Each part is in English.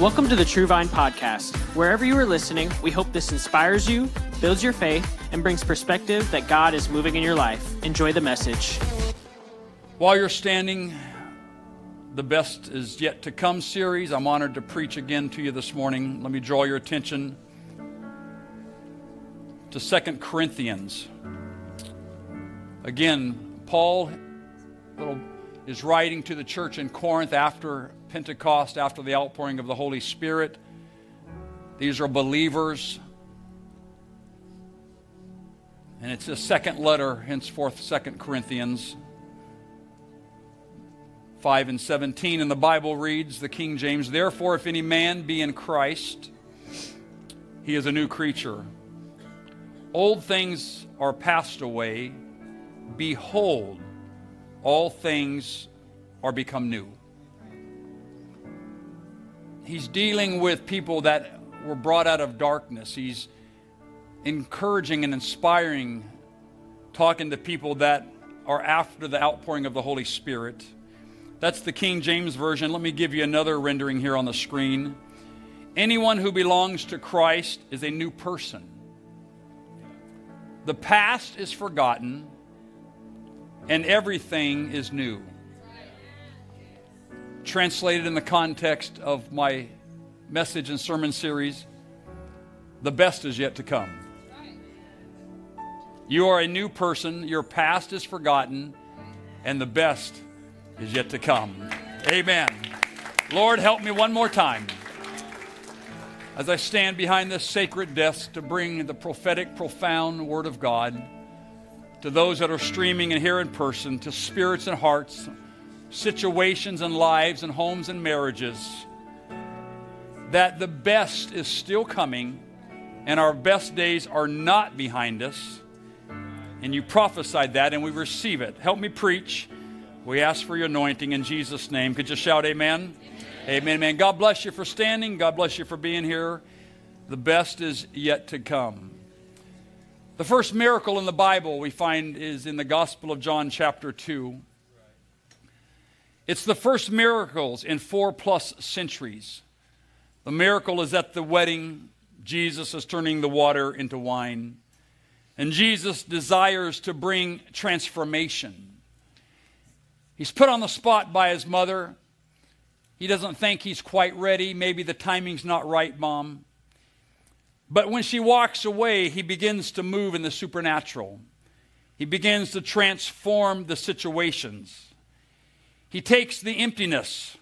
Welcome to the True Vine Podcast. Wherever you are listening, we hope this inspires you, builds your faith, and brings perspective that God is moving in your life. Enjoy the message. While you're standing, the Best is Yet to Come series, I'm honored to preach again to you this morning. Let me draw your attention to Second Corinthians. Again, Paul is writing to the church in Corinth after Pentecost, after the outpouring of the Holy Spirit. These are believers. And it's a second letter, henceforth, Second Corinthians 5 and 17. And the Bible reads, the King James, Therefore, if any man be in Christ, he is a new creature. Old things are passed away. Behold, all things are become new. He's dealing with people that were brought out of darkness. He's encouraging and inspiring, talking to people that are after the outpouring of the Holy Spirit. That's the King James Version. Let me give you another rendering here on the screen. Anyone who belongs to Christ is a new person. The past is forgotten, and everything is new. Translated in the context of my message and sermon series, the best is yet to come. You are a new person, your past is forgotten, and the best is yet to come. Amen. Lord, help me one more time as I stand behind this sacred desk to bring the prophetic, profound Word of God to those that are streaming and here in person, to spirits and hearts, situations and lives and homes and marriages, that the best is still coming and our best days are not behind us. And you prophesied that, and we receive it. Help me preach. We ask for your anointing in Jesus' name. Could you shout amen? Amen, amen. God bless you for standing. God bless you for being here. The best is yet to come. The first miracle in the Bible we find is in the Gospel of John, chapter 2. It's the first miracles in four plus centuries. The miracle is at the wedding. Jesus is turning the water into wine. And Jesus desires to bring transformation. He's put on the spot by his mother. He doesn't think he's quite ready. Maybe the timing's not right, mom. But when she walks away, he begins to move in the supernatural. He begins to transform the situations. He takes the emptiness,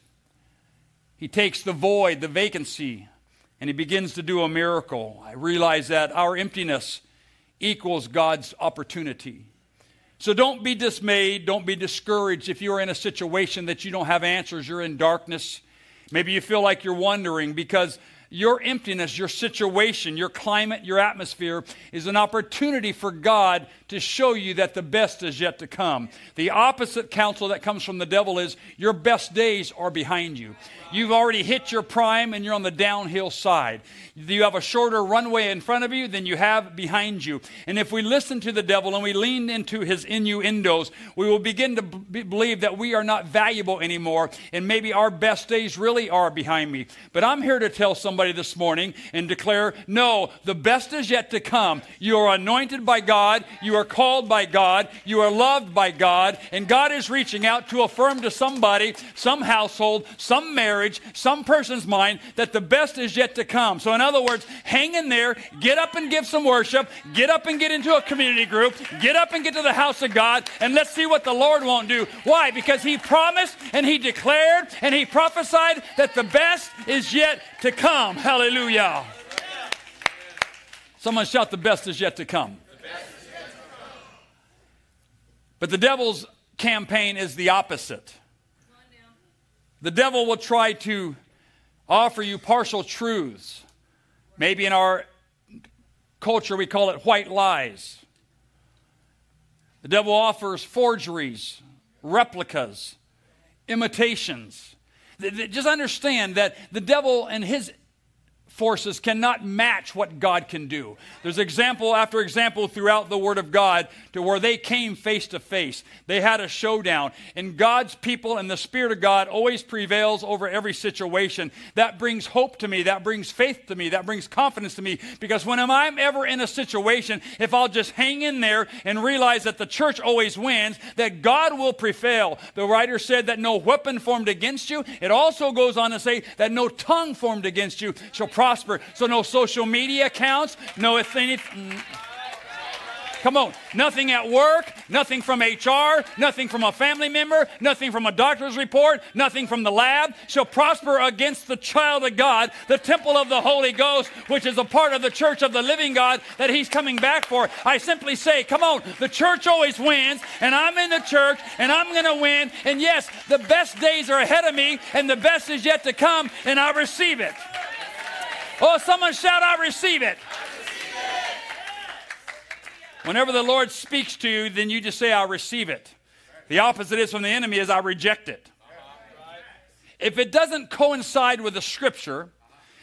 he takes the void, the vacancy, and he begins to do a miracle. I realize that our emptiness equals God's opportunity. So don't be dismayed, don't be discouraged if you're in a situation that you don't have answers, you're in darkness. Maybe you feel like you're wondering because your emptiness, your situation, your climate, your atmosphere is an opportunity for God to show you that the best is yet to come. The opposite counsel that comes from the devil is your best days are behind you. You've already hit your prime and you're on the downhill side. You have a shorter runway in front of you than you have behind you. And if we listen to the devil and we lean into his innuendos, we will begin to b- believe that we are not valuable anymore and maybe our best days really are behind me. But I'm here to tell somebody this morning and declare no, the best is yet to come. You are anointed by God, you are called by God, you are loved by God, and God is reaching out to affirm to somebody, some household, some marriage marriage, some person's mind, that the best is yet to come. So, in other words, hang in there, get up and give some worship, get up and get into a community group, get up and get to the house of God, and let's see what the Lord won't do. Why? Because He promised and He declared and He prophesied that the best is yet to come. Hallelujah. Someone shout, The best is yet to come. But the devil's campaign is the opposite. The devil will try to offer you partial truths. Maybe in our culture we call it white lies. The devil offers forgeries, replicas, imitations. Just understand that the devil and his forces cannot match what God can do. There's example after example throughout the Word of God to where they came face to face. They had a showdown. And God's people and the Spirit of God always prevails over every situation. That brings hope to me. That brings faith to me. That brings confidence to me. Because when I'm ever in a situation, if I'll just hang in there and realize that the church always wins, that God will prevail. The writer said that no weapon formed against you. It also goes on to say that no tongue formed against you shall prosper prosper. So no social media accounts, no anything. Mm. Come on. Nothing at work, nothing from HR, nothing from a family member, nothing from a doctor's report, nothing from the lab shall prosper against the child of God, the temple of the Holy Ghost, which is a part of the church of the living God that He's coming back for. I simply say, come on, the church always wins, and I'm in the church, and I'm going to win. And yes, the best days are ahead of me, and the best is yet to come, and I receive it. Oh, someone shout, I receive it. Whenever the Lord speaks to you, then you just say, I receive it. The opposite is from the enemy is I reject it. If it doesn't coincide with the scripture,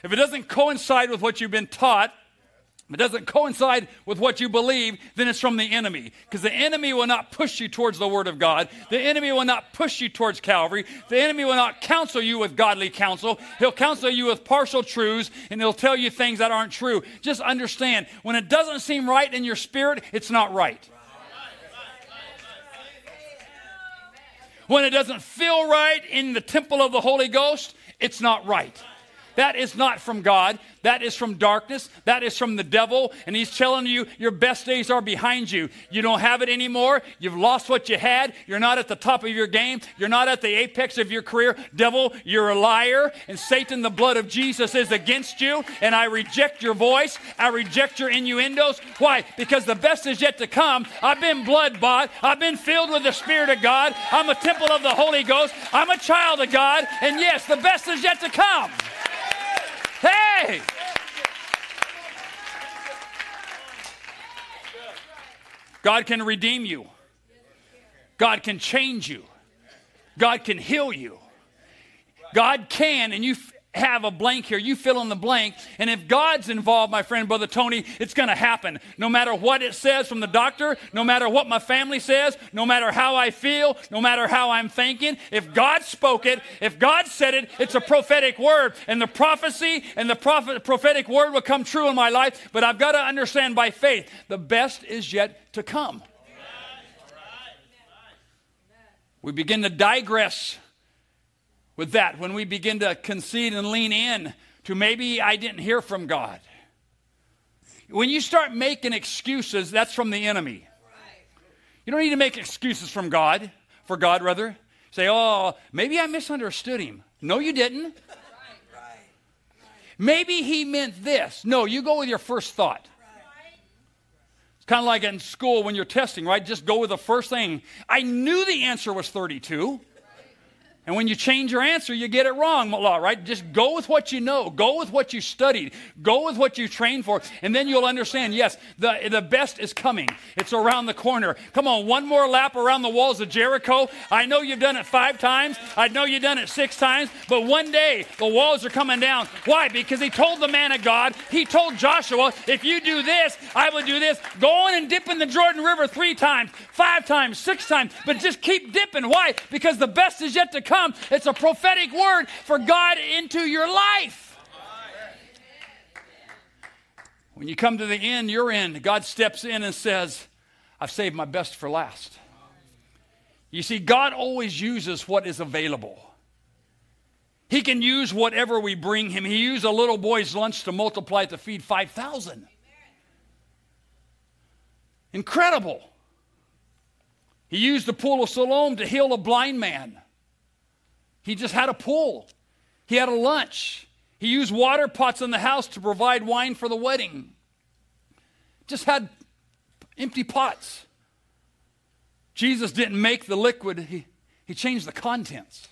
if it doesn't coincide with what you've been taught, it doesn't coincide with what you believe, then it's from the enemy. Because the enemy will not push you towards the Word of God. The enemy will not push you towards Calvary. The enemy will not counsel you with godly counsel. He'll counsel you with partial truths and he'll tell you things that aren't true. Just understand when it doesn't seem right in your spirit, it's not right. When it doesn't feel right in the temple of the Holy Ghost, it's not right. That is not from God. That is from darkness. That is from the devil. And he's telling you your best days are behind you. You don't have it anymore. You've lost what you had. You're not at the top of your game. You're not at the apex of your career. Devil, you're a liar. And Satan, the blood of Jesus is against you. And I reject your voice. I reject your innuendos. Why? Because the best is yet to come. I've been blood bought. I've been filled with the Spirit of God. I'm a temple of the Holy Ghost. I'm a child of God. And yes, the best is yet to come. Hey! God can redeem you. God can change you. God can heal you. God can, and you have a blank here. You fill in the blank. And if God's involved, my friend, Brother Tony, it's going to happen. No matter what it says from the doctor, no matter what my family says, no matter how I feel, no matter how I'm thinking, if God spoke it, if God said it, it's a prophetic word. And the prophecy and the prophet, prophetic word will come true in my life. But I've got to understand by faith, the best is yet to come. We begin to digress with that when we begin to concede and lean in to maybe I didn't hear from God. When you start making excuses, that's from the enemy. You don't need to make excuses from God, for God rather. Say, oh, maybe I misunderstood him. No, you didn't. Maybe he meant this. No, you go with your first thought. It's kind of like in school when you're testing, right? Just go with the first thing. I knew the answer was 32. And when you change your answer, you get it wrong, law, right? Just go with what you know. Go with what you studied. Go with what you trained for. And then you'll understand, yes, the, the best is coming. It's around the corner. Come on, one more lap around the walls of Jericho. I know you've done it five times. I know you've done it six times. But one day, the walls are coming down. Why? Because he told the man of God, he told Joshua, if you do this, I will do this. Go on and dip in the Jordan River three times, five times, six times. But just keep dipping. Why? Because the best is yet to come come. It's a prophetic word for God into your life. When you come to the end, you're in. God steps in and says, I've saved my best for last. You see, God always uses what is available. He can use whatever we bring him. He used a little boy's lunch to multiply to feed 5,000. Incredible. He used the pool of Siloam to heal a blind man. He just had a pool, he had a lunch. He used water pots in the house to provide wine for the wedding. Just had empty pots. Jesus didn't make the liquid, he, he changed the contents.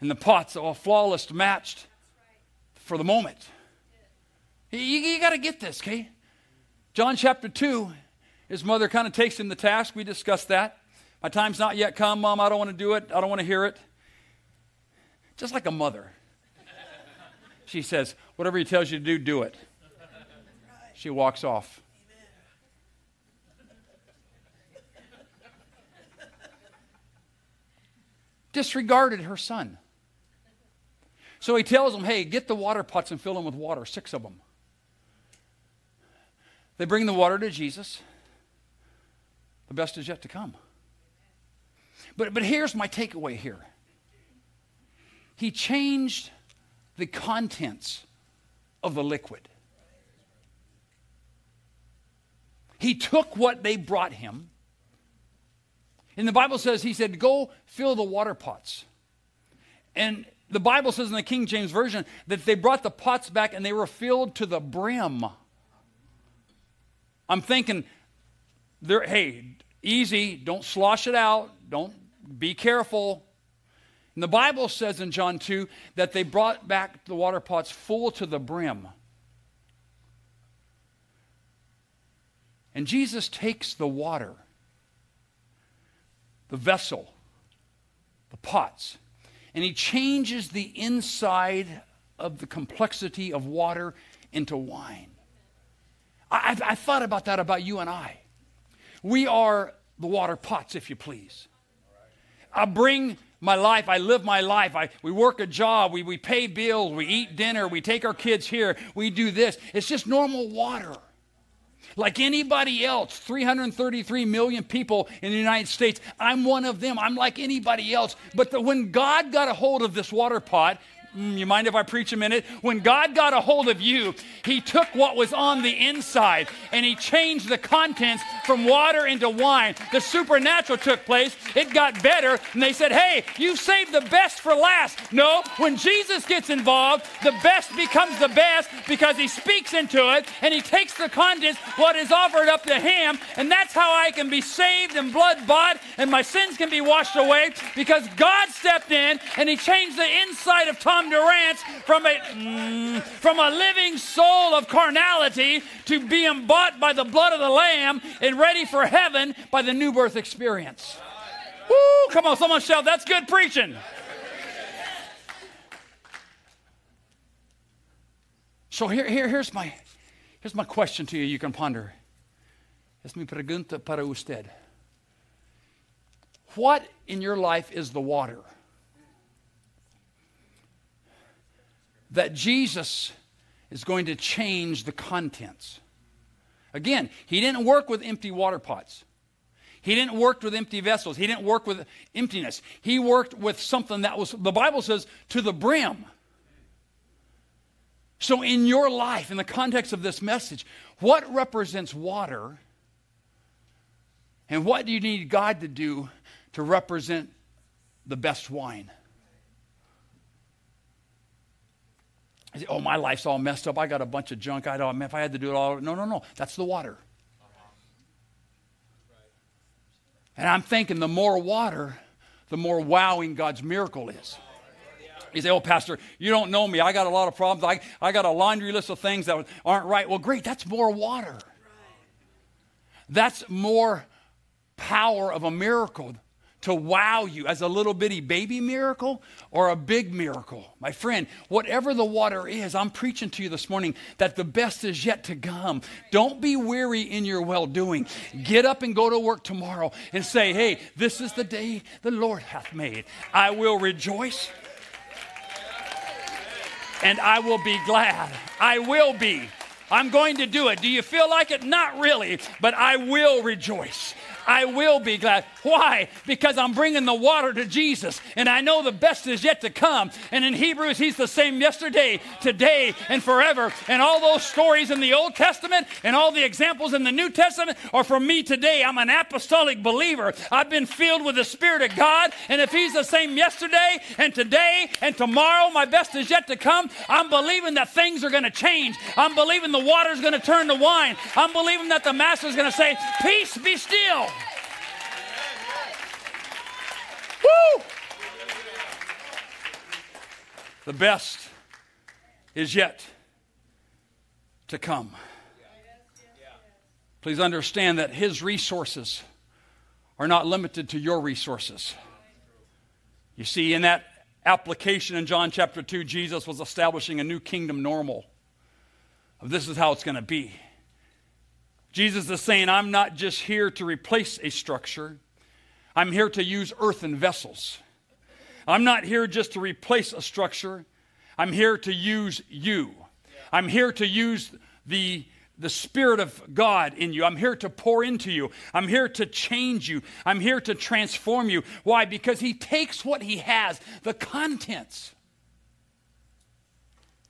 And the pots all flawless matched for the moment. You, you got to get this, okay? John chapter 2, his mother kind of takes him the task. We discussed that. My time's not yet come, Mom. I don't want to do it. I don't want to hear it just like a mother. She says, Whatever he tells you to do, do it. She walks off. Disregarded her son. So he tells them, Hey, get the water pots and fill them with water, six of them. They bring the water to Jesus. The best is yet to come. But, but here's my takeaway here He changed the contents of the liquid. He took what they brought him. And the Bible says, He said, Go fill the water pots. And the Bible says in the King James Version that they brought the pots back and they were filled to the brim. I'm thinking, hey, easy, don't slosh it out, don't be careful. And the Bible says in John 2 that they brought back the water pots full to the brim. And Jesus takes the water, the vessel, the pots, and he changes the inside of the complexity of water into wine. I, I, thought about that about you and I. We are the water pots, if you please. I bring my life. I live my life. I, we work a job. We, we pay bills. We eat dinner. We take our kids here. We do this. It's just normal water. Like anybody else, 333 million people in the United States, I'm one of them. I'm like anybody else. But the, when God got a hold of this water pot, Mm, you mind if I preach a minute? When God got a hold of you, He took what was on the inside and He changed the contents from water into wine. The supernatural took place. It got better, and they said, Hey, you've saved the best for last. No, when Jesus gets involved, the best becomes the best because He speaks into it and He takes the contents, what is offered up to Him, and that's how I can be saved and blood bought and my sins can be washed away because God stepped in and He changed the inside of Tom Durrance from a, mm, from a living soul of carnality to being bought by the blood of the Lamb and ready for heaven by the new birth experience. Woo! Come on, someone shout, that's good preaching. So here, here, here's, my, here's my question to you you can ponder. Es mi pregunta para usted. What in your life is the water? that Jesus is going to change the contents. Again, he didn't work with empty water pots. He didn't work with empty vessels. He didn't work with emptiness. He worked with something that was, the Bible says, to the brim. So, in your life, in the context of this message, what represents water and what do you need God to do to represent the best wine? Say, oh, my life's all messed up. I got a bunch of junk. I don't, if I had to do it all, no, no, no. That's the water. And I'm thinking the more water, the more wowing God's miracle is. You say, oh, Pastor, you don't know me. I got a lot of problems. I, I got a laundry list of things that aren't right. Well, great. That's more water. That's more power of a miracle to wow you as a little bitty baby miracle or a big miracle. My friend, whatever the water is, I'm preaching to you this morning that the best is yet to come. Don't be weary in your well doing. Get up and go to work tomorrow and say, hey, this is the day the Lord hath made. I will rejoice and I will be glad. I will be. I'm going to do it. Do you feel like it? Not really, but I will rejoice. I will be glad. Why? Because I'm bringing the water to Jesus, and I know the best is yet to come. And in Hebrews, He's the same yesterday, today, and forever. And all those stories in the Old Testament and all the examples in the New Testament are for me today. I'm an apostolic believer. I've been filled with the Spirit of God, and if He's the same yesterday and today and tomorrow, my best is yet to come. I'm believing that things are going to change. I'm believing the water's going to turn to wine. I'm believing that the Master's going to say, Peace, be still. Woo! The best is yet to come. Please understand that His resources are not limited to your resources. You see, in that application in John chapter 2, Jesus was establishing a new kingdom normal this is how it's going to be. Jesus is saying, I'm not just here to replace a structure, I'm here to use earthen vessels. I'm not here just to replace a structure, I'm here to use you. I'm here to use the the Spirit of God in you. I'm here to pour into you. I'm here to change you. I'm here to transform you. Why? Because He takes what He has, the contents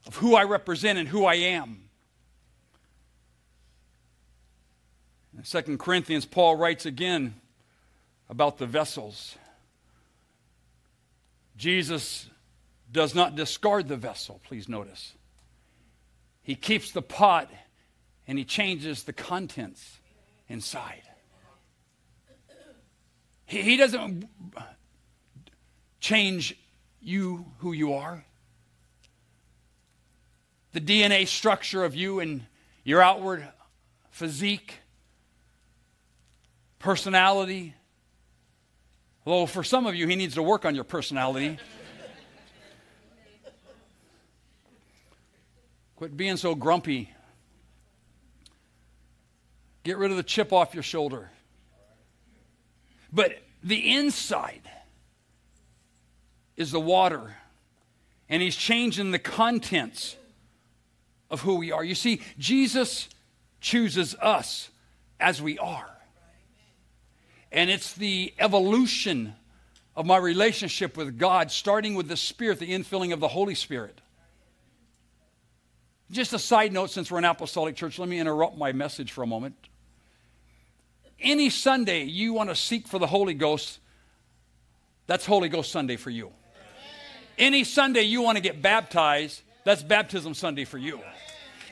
of who I represent and who I am. In 2 Corinthians, Paul writes again about the vessels. Jesus does not discard the vessel, please notice. He keeps the pot and he changes the contents inside. He, he doesn't change you who you are. The DNA structure of you and your outward physique, personality. Although for some of you, he needs to work on your personality. Quit being so grumpy Get rid of the chip off your shoulder. But the inside is the water, and he's changing the contents of who we are. You see, Jesus chooses us as we are. And it's the evolution of my relationship with God, starting with the Spirit, the infilling of the Holy Spirit. Just a side note, since we're an apostolic church, let me interrupt my message for a moment any Sunday you want to seek for the Holy Ghost, that's Holy Ghost Sunday for you. Any Sunday you want to get baptized, that's baptism Sunday for you.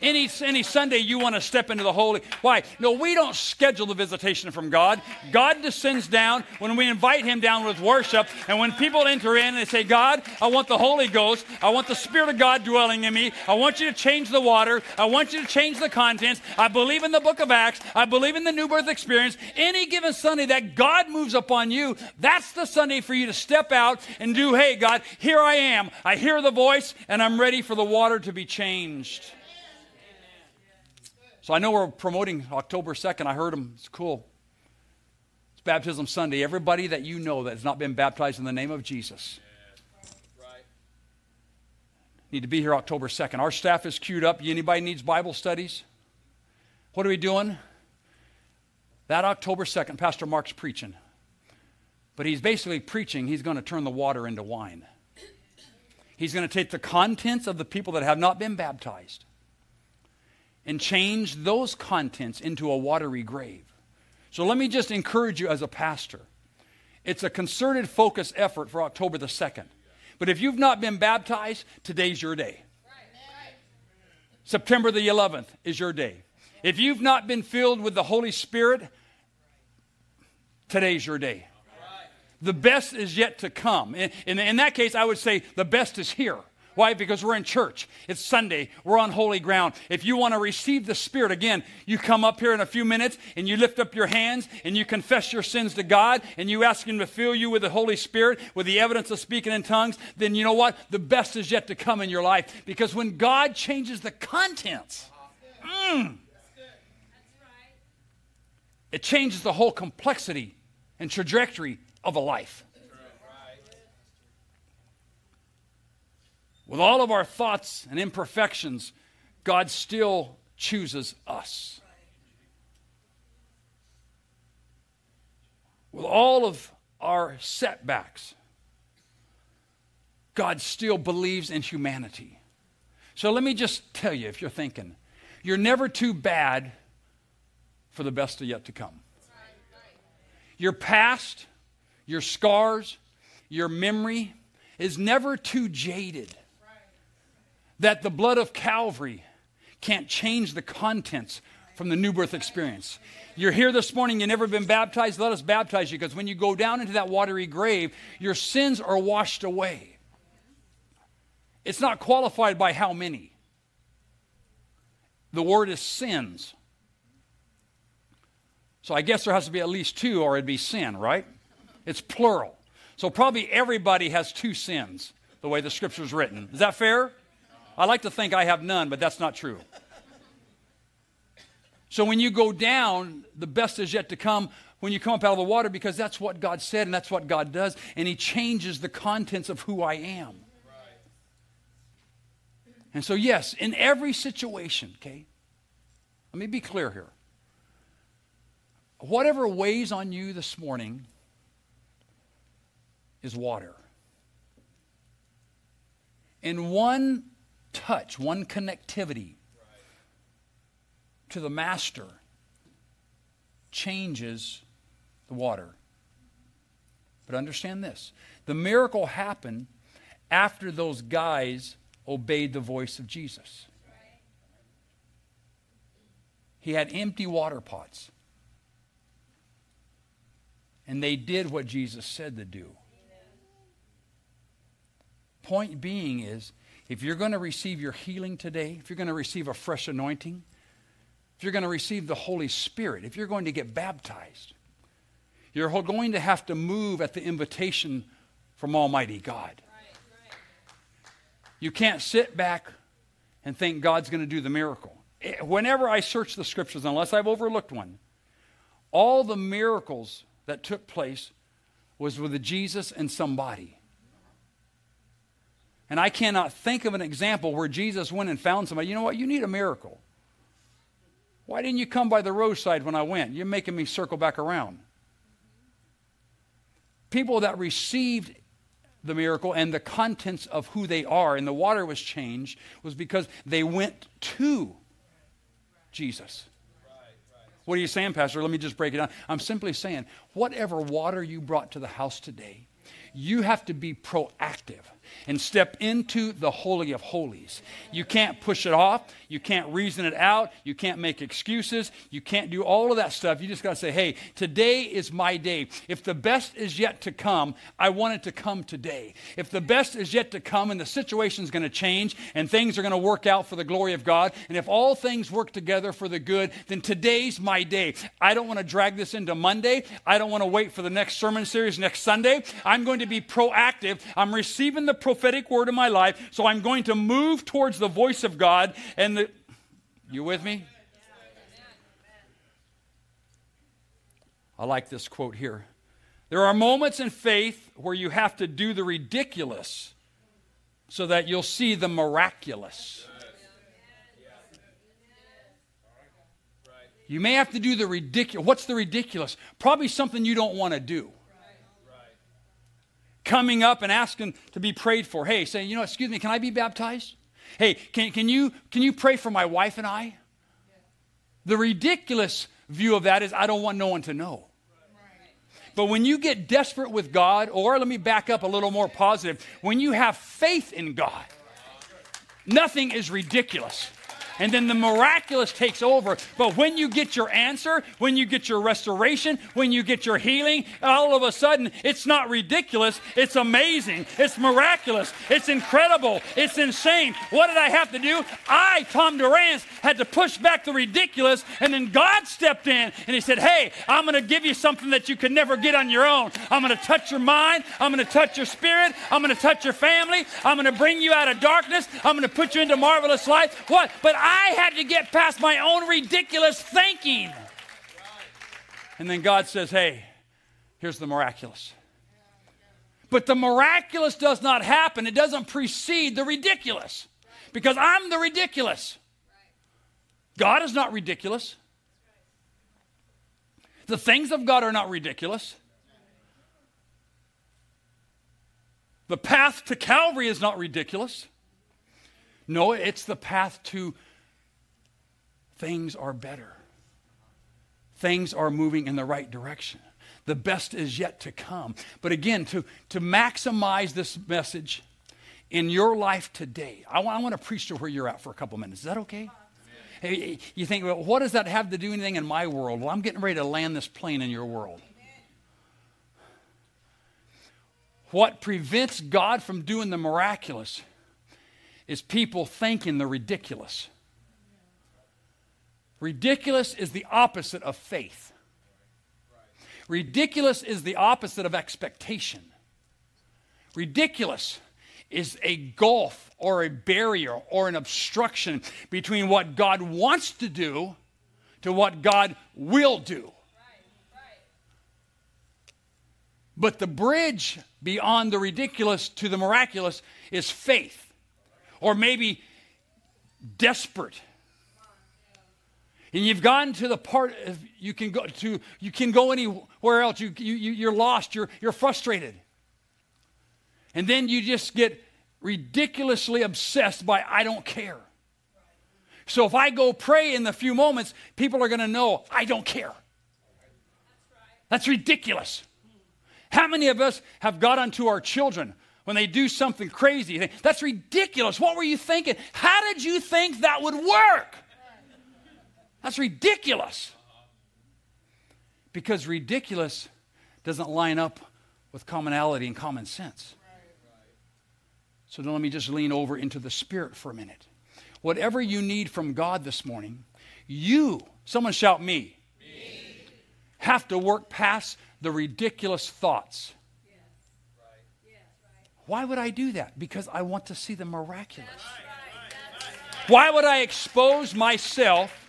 Any, any Sunday you want to step into the holy. Why? No, we don't schedule the visitation from God. God descends down when we invite Him down with worship. And when people enter in and they say, God, I want the Holy Ghost. I want the Spirit of God dwelling in me. I want you to change the water. I want you to change the contents. I believe in the book of Acts. I believe in the new birth experience. Any given Sunday that God moves upon you, that's the Sunday for you to step out and do, hey, God, here I am. I hear the voice and I'm ready for the water to be changed. So I know we're promoting October 2nd. I heard them. It's cool. It's Baptism Sunday. Everybody that you know that has not been baptized in the name of Jesus need to be here October 2nd. Our staff is queued up. Anybody needs Bible studies? What are we doing? That October 2nd, Pastor Mark's preaching. But he's basically preaching, he's going to turn the water into wine. He's going to take the contents of the people that have not been baptized and change those contents into a watery grave. So let me just encourage you as a pastor. It's a concerted focus effort for October the 2nd. But if you've not been baptized, today's your day. September the 11th is your day. If you've not been filled with the Holy Spirit, today's your day. The best is yet to come. In, in, in that case, I would say the best is here. Why? Because we're in church. It's Sunday. We're on holy ground. If you want to receive the Spirit, again, you come up here in a few minutes and you lift up your hands and you confess your sins to God and you ask Him to fill you with the Holy Spirit, with the evidence of speaking in tongues, then you know what? The best is yet to come in your life. Because when God changes the contents, mm, it changes the whole complexity and trajectory of a life. With all of our thoughts and imperfections, God still chooses us. With all of our setbacks, God still believes in humanity. So let me just tell you if you're thinking, you're never too bad for the best of yet to come. Your past, your scars, your memory is never too jaded that the blood of Calvary can't change the contents from the new birth experience. You're here this morning, you've never been baptized, let us baptize you because when you go down into that watery grave, your sins are washed away. It's not qualified by how many. The word is sins. So I guess there has to be at least two or it'd be sin, right? It's plural. So probably everybody has two sins the way the scripture's written. Is that fair? I like to think I have none, but that's not true. So when you go down, the best is yet to come when you come up out of the water because that's what God said and that's what God does. And He changes the contents of who I am. And so, yes, in every situation, okay, let me be clear here. Whatever weighs on you this morning is water. In one touch, one connectivity to the Master changes the water. But understand this the miracle happened after those guys obeyed the voice of Jesus. He had empty water pots. And they did what Jesus said to do. Point being is if you're going to receive your healing today, if you're going to receive a fresh anointing, if you're going to receive the Holy Spirit, if you're going to get baptized, you're going to have to move at the invitation from Almighty God. You can't sit back and think God's going to do the miracle. Eh, whenever I search the scriptures, unless I've overlooked one, all the miracles that took place was with Jesus and somebody. And I cannot think of an example where Jesus went and found somebody. You know what? You need a miracle. Why didn't you come by the roadside when I went? You're making me circle back around people that received the miracle and the contents of who they are and the water was changed was because they went to Jesus. What are you saying, Pastor? Let me just break it down. I'm simply saying, whatever water you brought to the house today, you have to be proactive and step into the Holy of Holies. You can't push it off. You can't reason it out. You can't make excuses. You can't do all of that stuff. You just got to say, hey, today is my day. If the best is yet to come, I want it to come today. If the best is yet to come and the situation is going to change and things are going to work out for the glory of God, and if all things work together for the good, then today's my day. I don't want to drag this into Monday. I don't want to wait for the next sermon series next Sunday. I'm going to be proactive. I'm receiving the prophetic word in my life, so I'm going to move towards the voice of God. And the, you with me? I like this quote here. There are moments in faith where you have to do the ridiculous so that you'll see the miraculous. You may have to do the ridiculous. What's the ridiculous? Probably something you don't want to do coming up and asking to be prayed for. Hey, saying, you know, excuse me, can I be baptized? Hey, can, can, you, can you pray for my wife and I? The ridiculous view of that is, I don't want no one to know. But when you get desperate with God, or let me back up a little more positive, when you have faith in God, nothing is ridiculous and then the miraculous takes over. But when you get your answer, when you get your restoration, when you get your healing, all of a sudden it's not ridiculous, it's amazing, it's miraculous, it's incredible, it's insane. What did I have to do? I, Tom Durrance, had to push back the ridiculous, and then God stepped in and He said, Hey, I'm going to give you something that you can never get on your own. I'm going to touch your mind, I'm going to touch your spirit, I'm going to touch your family, I'm going to bring you out of darkness, I'm going to put you into marvelous light. What? But I had to get past my own ridiculous thinking. And then God says, hey, here's the miraculous. But the miraculous does not happen, it doesn't precede the ridiculous because I'm the ridiculous. God is not ridiculous. The things of God are not ridiculous. The path to Calvary is not ridiculous. No, it's the path to things are better. Things are moving in the right direction. The best is yet to come. But again, to, to maximize this message in your life today, I want, I want to preach to where you're at for a couple minutes. Is that okay? Hey, you think, well, what does that have to do anything in my world? Well, I'm getting ready to land this plane in your world. What prevents God from doing the miraculous is people thinking the ridiculous. Ridiculous is the opposite of faith. Ridiculous is the opposite of expectation. Ridiculous is a gulf or a barrier or an obstruction between what God wants to do to what God will do. But the bridge beyond the ridiculous to the miraculous is faith, or maybe desperate. And you've gotten to the part of you can go to you can go anywhere else. You, you, you're lost. You're, you're frustrated. And then you just get ridiculously obsessed by I don't care. So if I go pray in the few moments, people are going to know I don't care. That's ridiculous. How many of us have got onto our children when they do something crazy? That's ridiculous. What were you thinking? How did you think that would work? That's ridiculous. Because ridiculous doesn't line up with commonality and common sense. So then let me just lean over into the Spirit for a minute. Whatever you need from God this morning, you, someone shout me, me. have to work past the ridiculous thoughts. Why would I do that? Because I want to see the miraculous. Why would I expose myself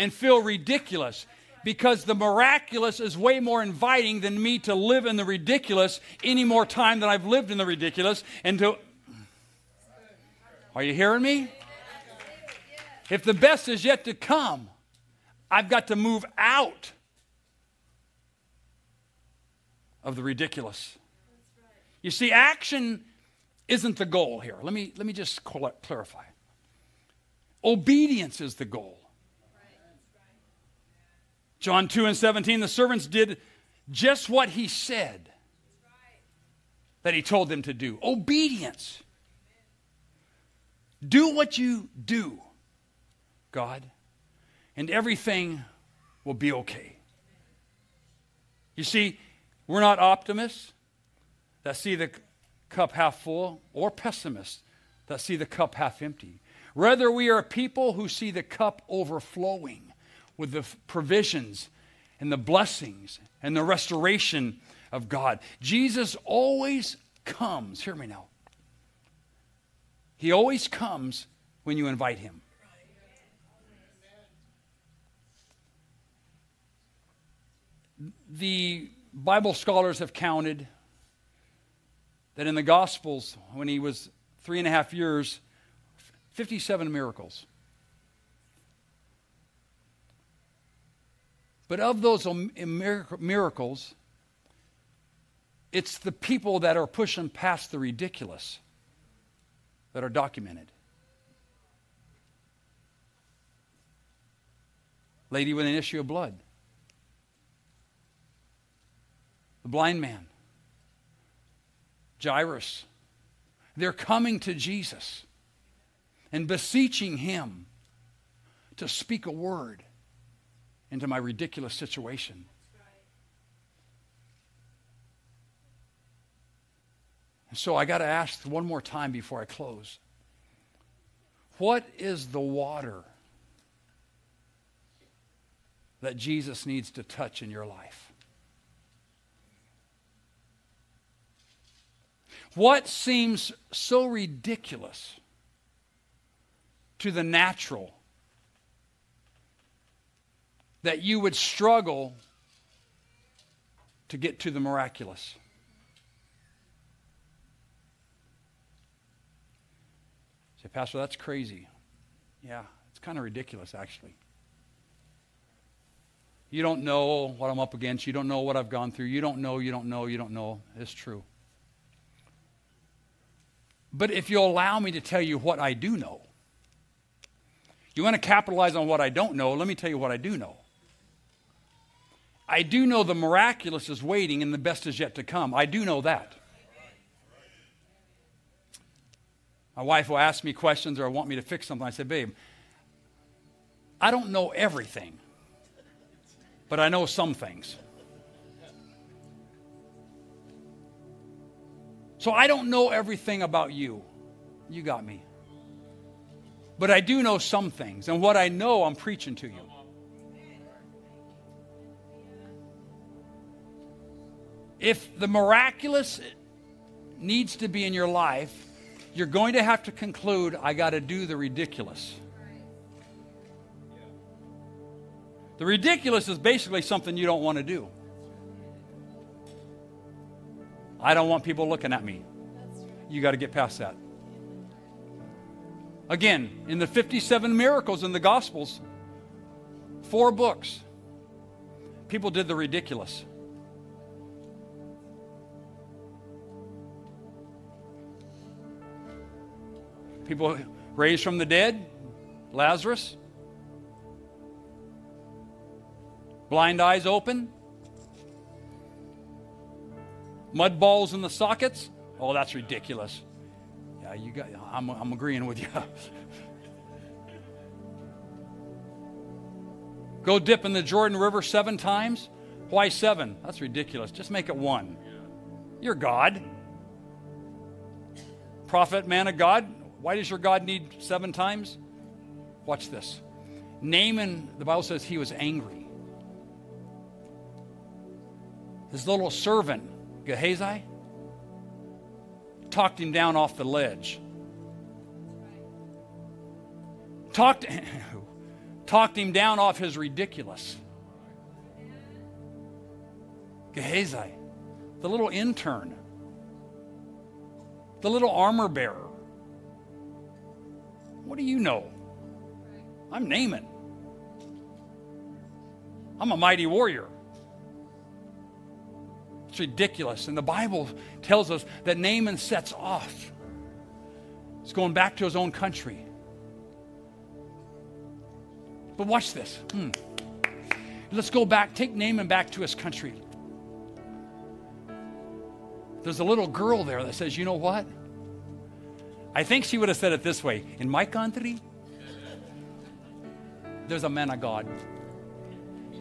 and feel ridiculous? Because the miraculous is way more inviting than me to live in the ridiculous any more time than I've lived in the ridiculous and to Are you hearing me? If the best is yet to come, I've got to move out of the ridiculous. You see, action isn't the goal here. Let me, let me just clarify. Obedience is the goal. John 2 and 17, the servants did just what he said that he told them to do. Obedience. Do what you do, God, and everything will be okay. You see, we're not optimists that see the cup half full or pessimists that see the cup half empty. Rather, we are people who see the cup overflowing with the provisions and the blessings and the restoration of God. Jesus always comes, hear me now. He always comes when you invite him. The Bible scholars have counted that in the Gospels, when he was three and a half years, 57 miracles. But of those miracles, it's the people that are pushing past the ridiculous that are documented. Lady with an issue of blood. the blind man, Jairus. They're coming to Jesus and beseeching him to speak a word into my ridiculous situation. And so I got to ask one more time before I close. What is the water that Jesus needs to touch in your life? What seems so ridiculous to the natural that you would struggle to get to the miraculous? Say, Pastor, that's crazy. Yeah, it's kind of ridiculous, actually. You don't know what I'm up against. You don't know what I've gone through. You don't know, you don't know, you don't know. It's true. But if you'll allow me to tell you what I do know, you want to capitalize on what I don't know, let me tell you what I do know. I do know the miraculous is waiting and the best is yet to come. I do know that. My wife will ask me questions or want me to fix something. I say, babe, I don't know everything, but I know some things. So I don't know everything about you. You got me. But I do know some things. And what I know, I'm preaching to you. If the miraculous needs to be in your life, you're going to have to conclude, I got to do the ridiculous. The ridiculous is basically something you don't want to do. I don't want people looking at me. You got to get past that. Again, in the 57 miracles in the Gospels, four books, people did the ridiculous. People raised from the dead, Lazarus, blind eyes open, mud balls in the sockets. Oh, that's ridiculous. Yeah, you got. I'm, I'm agreeing with you. Go dip in the Jordan River seven times. Why seven? That's ridiculous. Just make it one. You're God. Prophet, man of God, why does your God need seven times? Watch this. Naaman, the Bible says he was angry. His little servant, Gehazi, talked him down off the ledge. Talked, talked him down off his ridiculous. Gehazi, the little intern, the little armor bearer. Do you know? I'm Naaman. I'm a mighty warrior. It's ridiculous. And the Bible tells us that Naaman sets off. He's going back to his own country. But watch this. Hmm. Let's go back, take Naaman back to his country. There's a little girl there that says, You know what? I think she would have said it this way In my country, there's a man of God.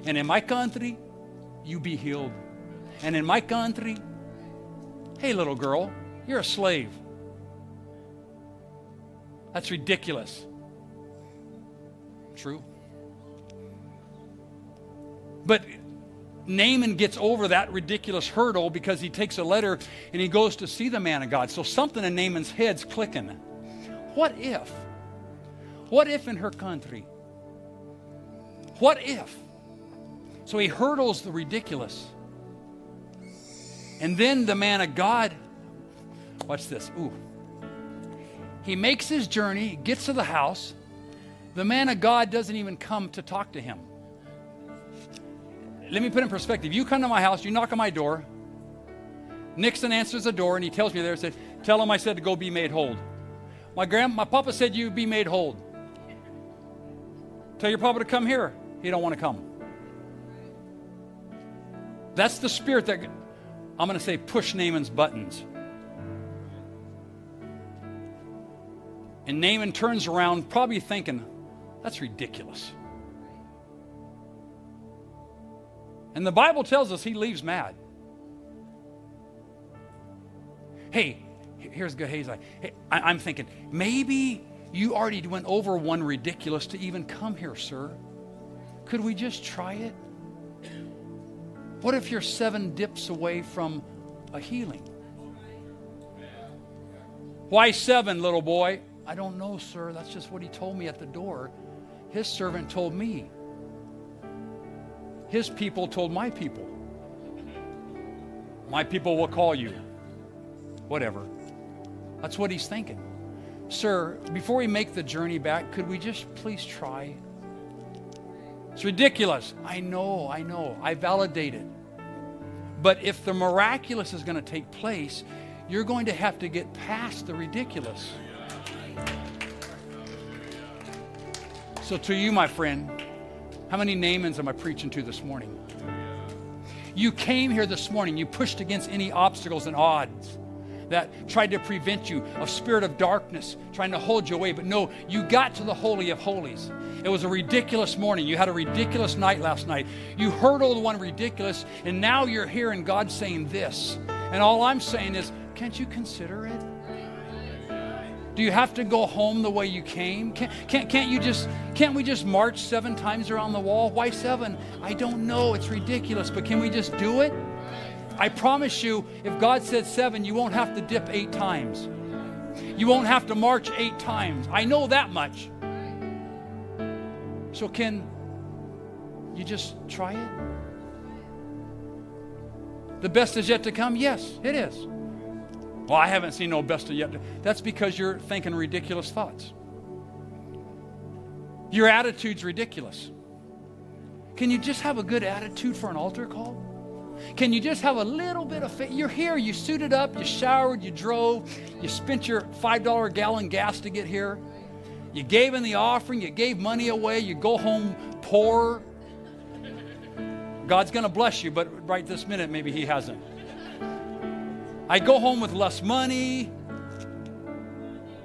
And in my country, you be healed. And in my country, hey, little girl, you're a slave. That's ridiculous. True. But Naaman gets over that ridiculous hurdle because he takes a letter and he goes to see the man of God. So something in Naaman's head's clicking. What if? What if in her country? What if? So he hurdles the ridiculous. And then the man of God, watch this. Ooh. He makes his journey, gets to the house. The man of God doesn't even come to talk to him let me put in perspective. You come to my house, you knock on my door. Nixon answers the door and he tells me there, said, Tell him I said to go be made whole. My grand my papa said you be made whole. Tell your papa to come here. He don't want to come. That's the spirit that I'm going to say push Naaman's buttons. And Naaman turns around, probably thinking, that's ridiculous. And the Bible tells us he leaves mad. Hey, here's Gehazi. Hey, I, am thinking, maybe you already went over one ridiculous to even come here, sir. Could we just try it? What if you're seven dips away from a healing? Why seven, little boy? I don't know, sir. That's just what he told me at the door. His servant told me. His people told my people. My people will call you. Whatever. That's what he's thinking. Sir, before we make the journey back, could we just please try? It's ridiculous. I know, I know. I validate it. But if the miraculous is going to take place, you're going to have to get past the ridiculous. So, to you, my friend, how many Naamans am I preaching to this morning? You came here this morning, you pushed against any obstacles and odds that tried to prevent you of spirit of darkness trying to hold you away. But no you got to the holy of holies. It was a ridiculous morning. You had a ridiculous night last night. You hurdled one ridiculous and now you're here and god's saying this. And all i'm saying is can't you consider it do you have to go home the way you came? Can't, can't, can't you just, can't we just march seven times around the wall? Why seven? I don't know. It's ridiculous, but can we just do it? I promise you, if God said seven, you won't have to dip eight times. You won't have to march eight times. I know that much. So, can you just try it? The best is yet to come? Yes, it is. Well, I haven't seen no best of yet. That's because you're thinking ridiculous thoughts. Your attitude's ridiculous. Can you just have a good attitude for an altar call? Can you just have a little bit of faith? You're here, you suited up, you showered, you drove, you spent your $5 gallon gas to get here. You gave in the offering, you gave money away, you go home poor. God's going to bless you, but right this minute, maybe He hasn't. I go home with less money.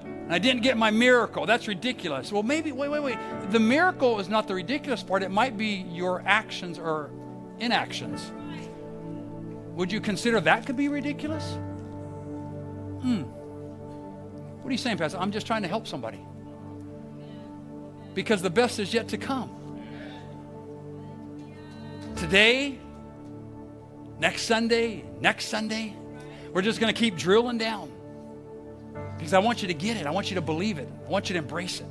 And I didn't get my miracle. That's ridiculous. Well, maybe, wait, wait, wait. The miracle is not the ridiculous part. It might be your actions or inactions. Would you consider that could be ridiculous? Hmm. What are you saying, Pastor? I'm just trying to help somebody. Because the best is yet to come. Today, next Sunday, next Sunday, we're just going to keep drilling down. Because I want you to get it. I want you to believe it. I want you to embrace it.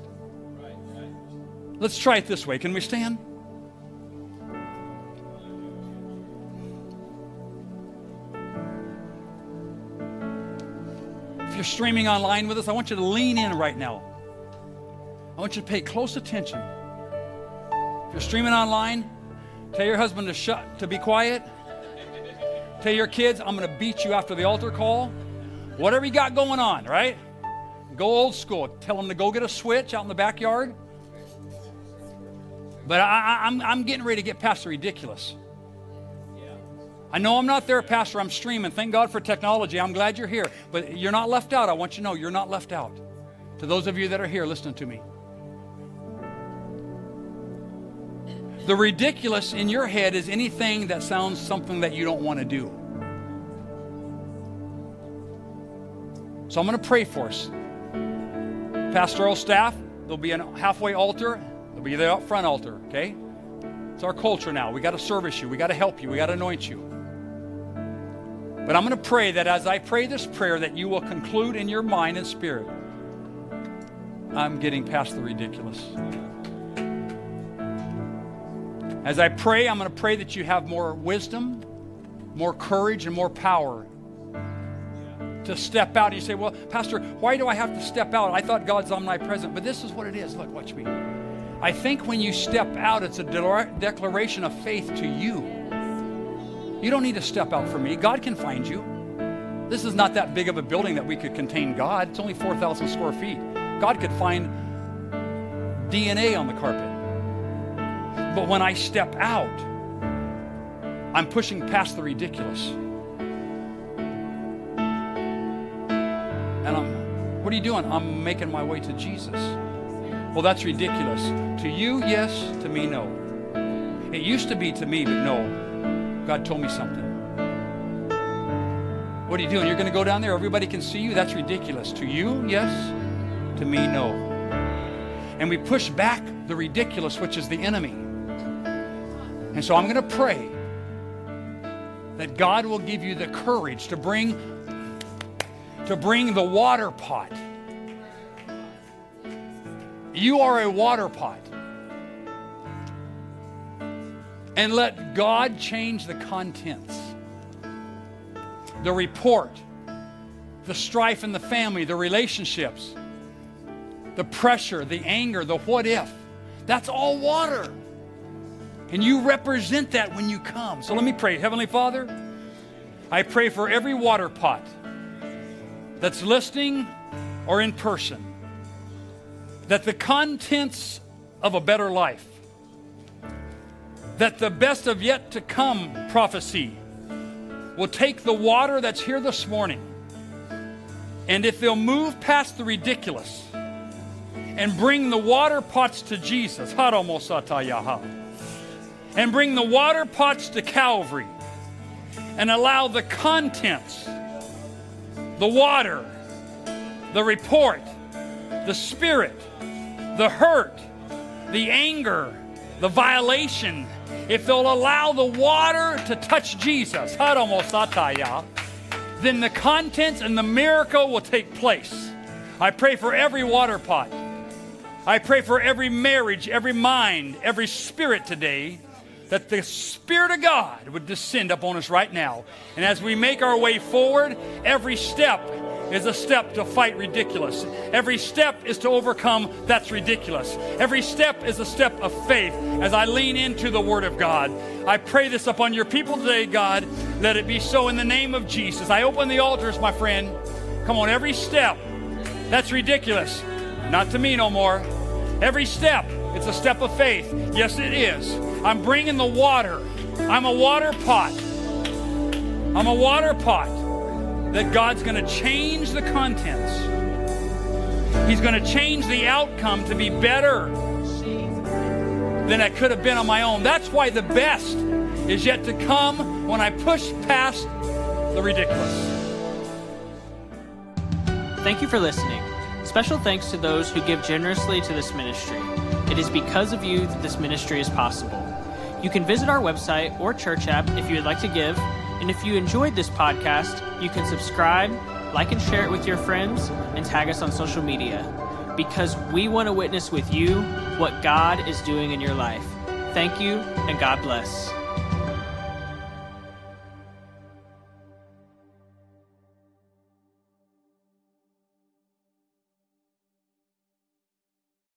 Let's try it this way. Can we stand? If you're streaming online with us, I want you to lean in right now. I want you to pay close attention. If you're streaming online, tell your husband to shut to be quiet. Tell your kids, I'm going to beat you after the altar call. Whatever you got going on, right? Go old school. Tell them to go get a switch out in the backyard. But I, am I'm, I'm getting ready to get past the ridiculous. I know I'm not there, Pastor. I'm streaming. Thank God for technology. I'm glad you're here. But you're not left out. I want you to know you're not left out. To those of you that are here listening to me. The ridiculous in your head is anything that sounds something that you don't want to do. So I'm going to pray for us. Pastoral staff, there'll be a halfway altar, there'll be the front altar, okay? It's our culture now. We got to service you, we got to help you, we got to anoint you. But I'm going to pray that as I pray this prayer, that you will conclude in your mind and spirit. I'm getting past the ridiculous. As I pray, I'm going to pray that you have more wisdom, more courage, and more power to step out. And you say, Well, Pastor, why do I have to step out? I thought God's omnipresent. But this is what it is. Look, watch me. I think when you step out, it's a de- declaration of faith to you. You don't need to step out for me. God can find you. This is not that big of a building that we could contain God. It's only 4,000 square feet. God could find DNA on the carpet. But when I step out, I'm pushing past the ridiculous. And I'm, what are you doing? I'm making my way to Jesus. Well, that's ridiculous. To you, yes. To me, no. It used to be to me, but no. God told me something. What are you doing? You're going to go down there? Everybody can see you? That's ridiculous. To you, yes. To me, no. And we push back the ridiculous, which is the enemy. And so I'm going to pray that God will give you the courage to bring to bring the water pot. You are a water pot and let God change the contents. The report, the strife in the family, the relationships, the pressure, the anger, the what if. That's all water. And you represent that when you come. So let me pray. Heavenly Father, I pray for every water pot that's listening or in person that the contents of a better life that the best of yet to come prophecy will take the water that's here this morning, and if they'll move past the ridiculous and bring the water pots to Jesus, and bring the water pots to Calvary, and allow the contents, the water, the report, the spirit, the hurt, the anger, the violation, if they'll allow the water to touch Jesus, then the contents and the miracle will take place. I pray for every water pot. I pray for every marriage, every mind, every spirit today that the Spirit of God would descend upon us right now. And as we make our way forward, every step is a step to fight ridiculous. Every step is to overcome that's ridiculous. Every step is a step of faith as I lean into the Word of God. I pray this upon your people today, God. Let it be so in the name of Jesus. I open the altars, my friend. Come on, every step that's ridiculous. Not to me no more. Every step, it's a step of faith. Yes, it is. I'm bringing the water. I'm a water pot. I'm a water pot that God's going to change the contents. He's going to change the outcome to be better than I could have been on my own. That's why the best is yet to come when I push past the ridiculous. Thank you for listening. Special thanks to those who give generously to this ministry. It is because of you that this ministry is possible. You can visit our website or church app if you would like to give. And if you enjoyed this podcast, you can subscribe, like and share it with your friends, and tag us on social media. Because we want to witness with you what God is doing in your life. Thank you, and God bless.